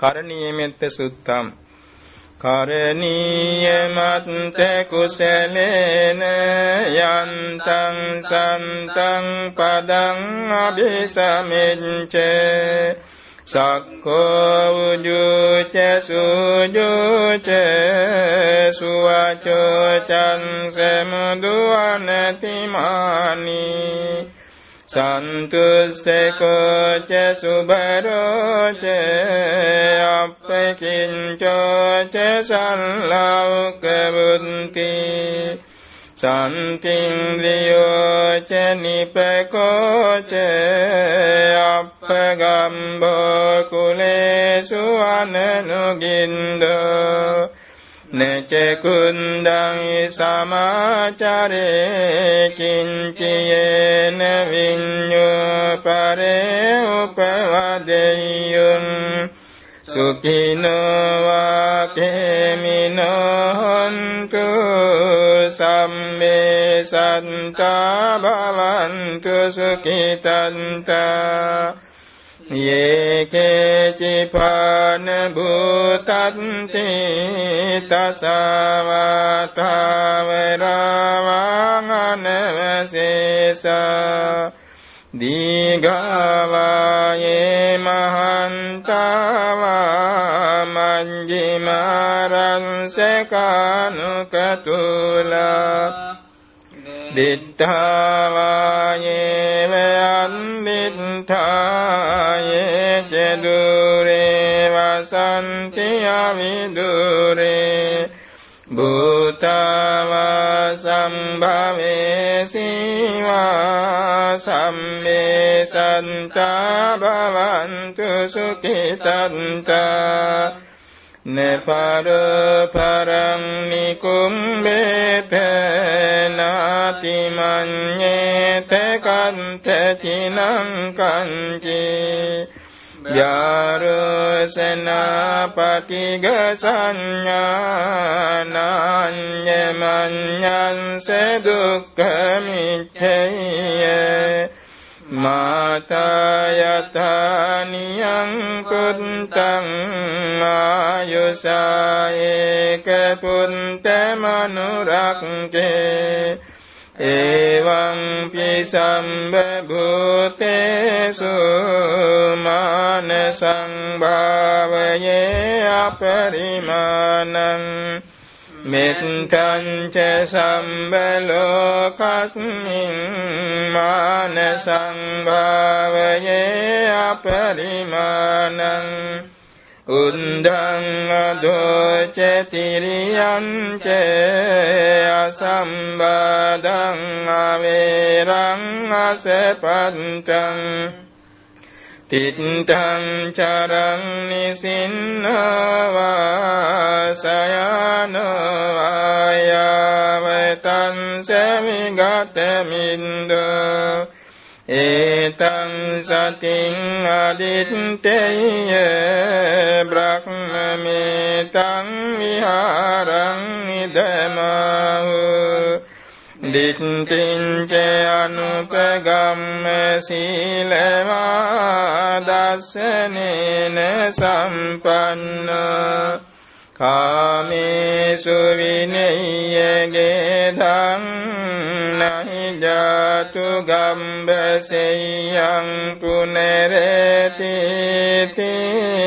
කරණීයමෙත්ත සුත්තම්. කරණීයමත්ත කුසලේන යන්තං සන්තං පදං අபிසමෙච්ච සක්කෝ උජුච සුජුච සුවචෝ චන්සමුදුවනතිමානී සන්තුස්සකෝච සුබරෝච අපකින්චෝච සල්ලෞකබුන්ති සන්තින්ද්‍රියෝච නිපකෝච අපගම්බෝ කුලේසු අනනුගින්දෝ නචකුන්දං සමාචරේ කිංචයේන විඤ්ඤෝ පරේ උපවදෙය්‍යං සුඛිනෝ වාකේමිනෝ හන්තු සම්මේ සන්තා භවන්තු සුඛිතන්තා යේකේචිපාන භූතන්ති තසවතාවරාවං දීගාවායේ මහන්තාවා මංජිමාරංසකානුකතුලා දිත්තාවායේ වයන්දිත්තායේ චදුරේ වසන්ති අවිදුරේ භූතාවා සම්භවේ සීවා සම්මේ සන්තා භවන්තු සුඛිතන්තා නපර පරං නිකුම්බේත නාති මඤ්ඤේත කන්ත චිනං කංචි යාරසනා පටිග සංඥානඤ්ඤ මඤ්ඤං සදුක්ඛ මිච්ඡය මාතායතානියං කුත්තං ආයුසායේක පුන්ත මනුරක්කේ එවං පිසම්බ භූතේසු මාන සංභාවයේ අපරිමානං මෙත්තං ච සම්බලෝකස්මින් මාන සංභාවයේ අපරිමානං උන්දං අදෝච තිරියං ච අසම්බදං අවේරං අසපන්තං තිත්තං චරං නිසින්නවා සයනවායාවතං සමිගතමින්ද ඒතං සතින් අදිත්තේය බ්‍රහ්මමේතං විහාරං ඉදමහු දිට්ඨිංච අනුපගම්ම සීලවා දස්සනේන සම්පන්න. කාමේසු විනය්‍යගේ ධම් නහි ජාතු ගම්බසෙයං පුනරති තේ.